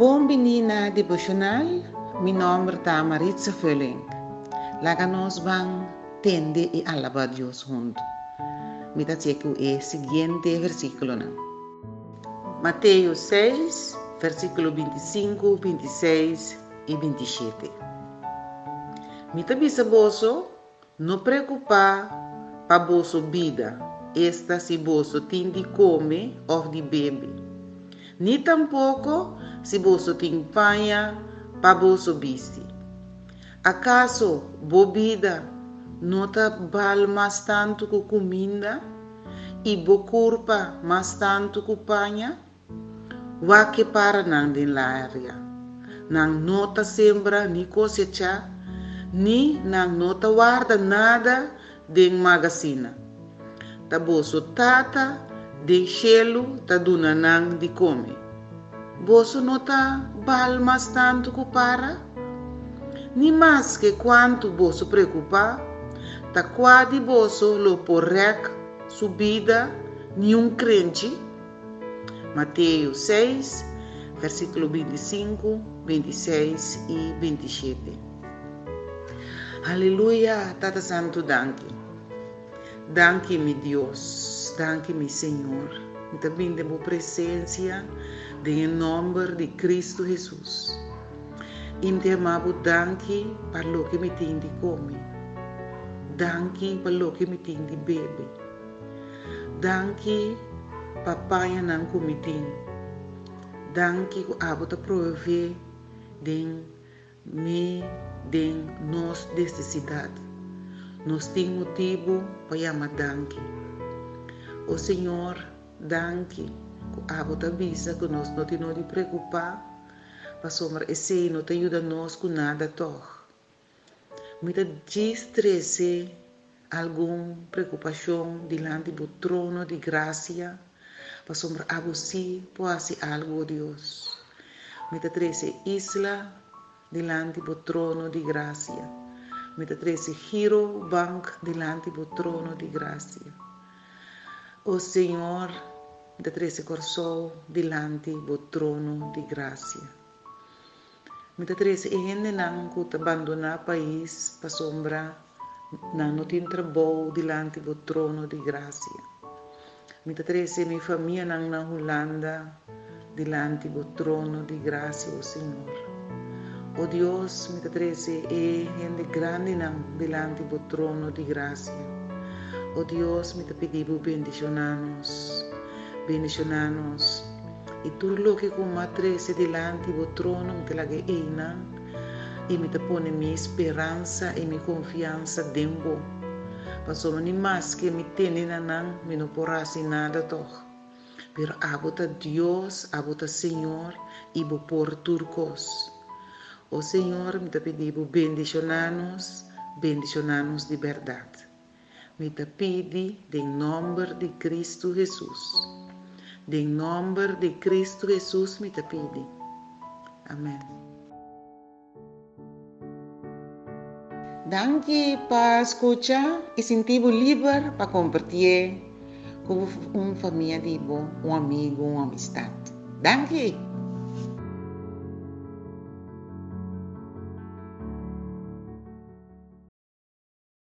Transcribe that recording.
bom menina devocional, meu nome é Maritza Fölling. Laga nós vamos tende e alabar Deus junto. Me tá que é o seguinte versículo não. Mateus 6, versículo 25, 26 e 27. Me tá bisa bolso, não preocupar para bolso vida, esta se bolso tem de comer ou de beber. Ni tampouco se bolso tem panha para bolso viste. Acaso bobida nota bal mais tanto com comida e bo curpa mais tanto com panha? Wake para nang din área. Nang nota sembra ni cosecha, ni nang nota guarda nada den magazina. Taboso tata den chelo ta duna nang di come. Boso nota bal mais tanto com para? Ni mais que quanto boso preocupa, ta quadi boso lo porrec subida ni um crente. Mateus 6, versículo 25, 26 e 27. Aleluia, Tata Santo, danke. Danke, meu Deus. Danke, meu Senhor. Também de boa presença, em nome de Cristo Jesus. Te amabo danke para lo que me tem de comer. Danke para lo que me tem de beber. Danke papaya não comitim. Danke que abo te prover den me den nos necessidade. Nós tem motivo para chamar danke. O Senhor, danke que abo te avisa que nós não temos de preocupar para somar esse não te ajuda nós com nada toch. Muita distresse alguma preocupação diante do trono de graça sombra algo sí puede algo Dios. Meta trece isla delante do trono de gracia. Meta trece giro bank delante do trono de gracia. O Senhor, meta trece corso delante do trono de gracia. Meta trece e gente não que abandonar país para sombra não tem trabalho delante do trono de gracia. Mita trece minha família nang na Holanda, delante do trono de graça, o Senhor. Oh Deus, mita trece gente grande nang delante do trono de graça. Oh Deus, mita pedimos bendicionanos, bendicionanos. E tudo lo que como trece delante do trono, mita lage eina, e mita pone minha esperança e minha confiança dentro Pasó ni más que mi tiene nanan, mi no porasi nada toch. Pero abota Dios, abota Señor, y bo por turcos. O Señor, me te pedibo bendicionanos, bendicionanos de verdad. Me te pedi de nombre de Cristo Jesús. De nombre de Cristo Jesús me te pedi. Amém. Danke para escuchar e sentir livre para compartilhar com uma família, um amigo, uma amistade. Danke!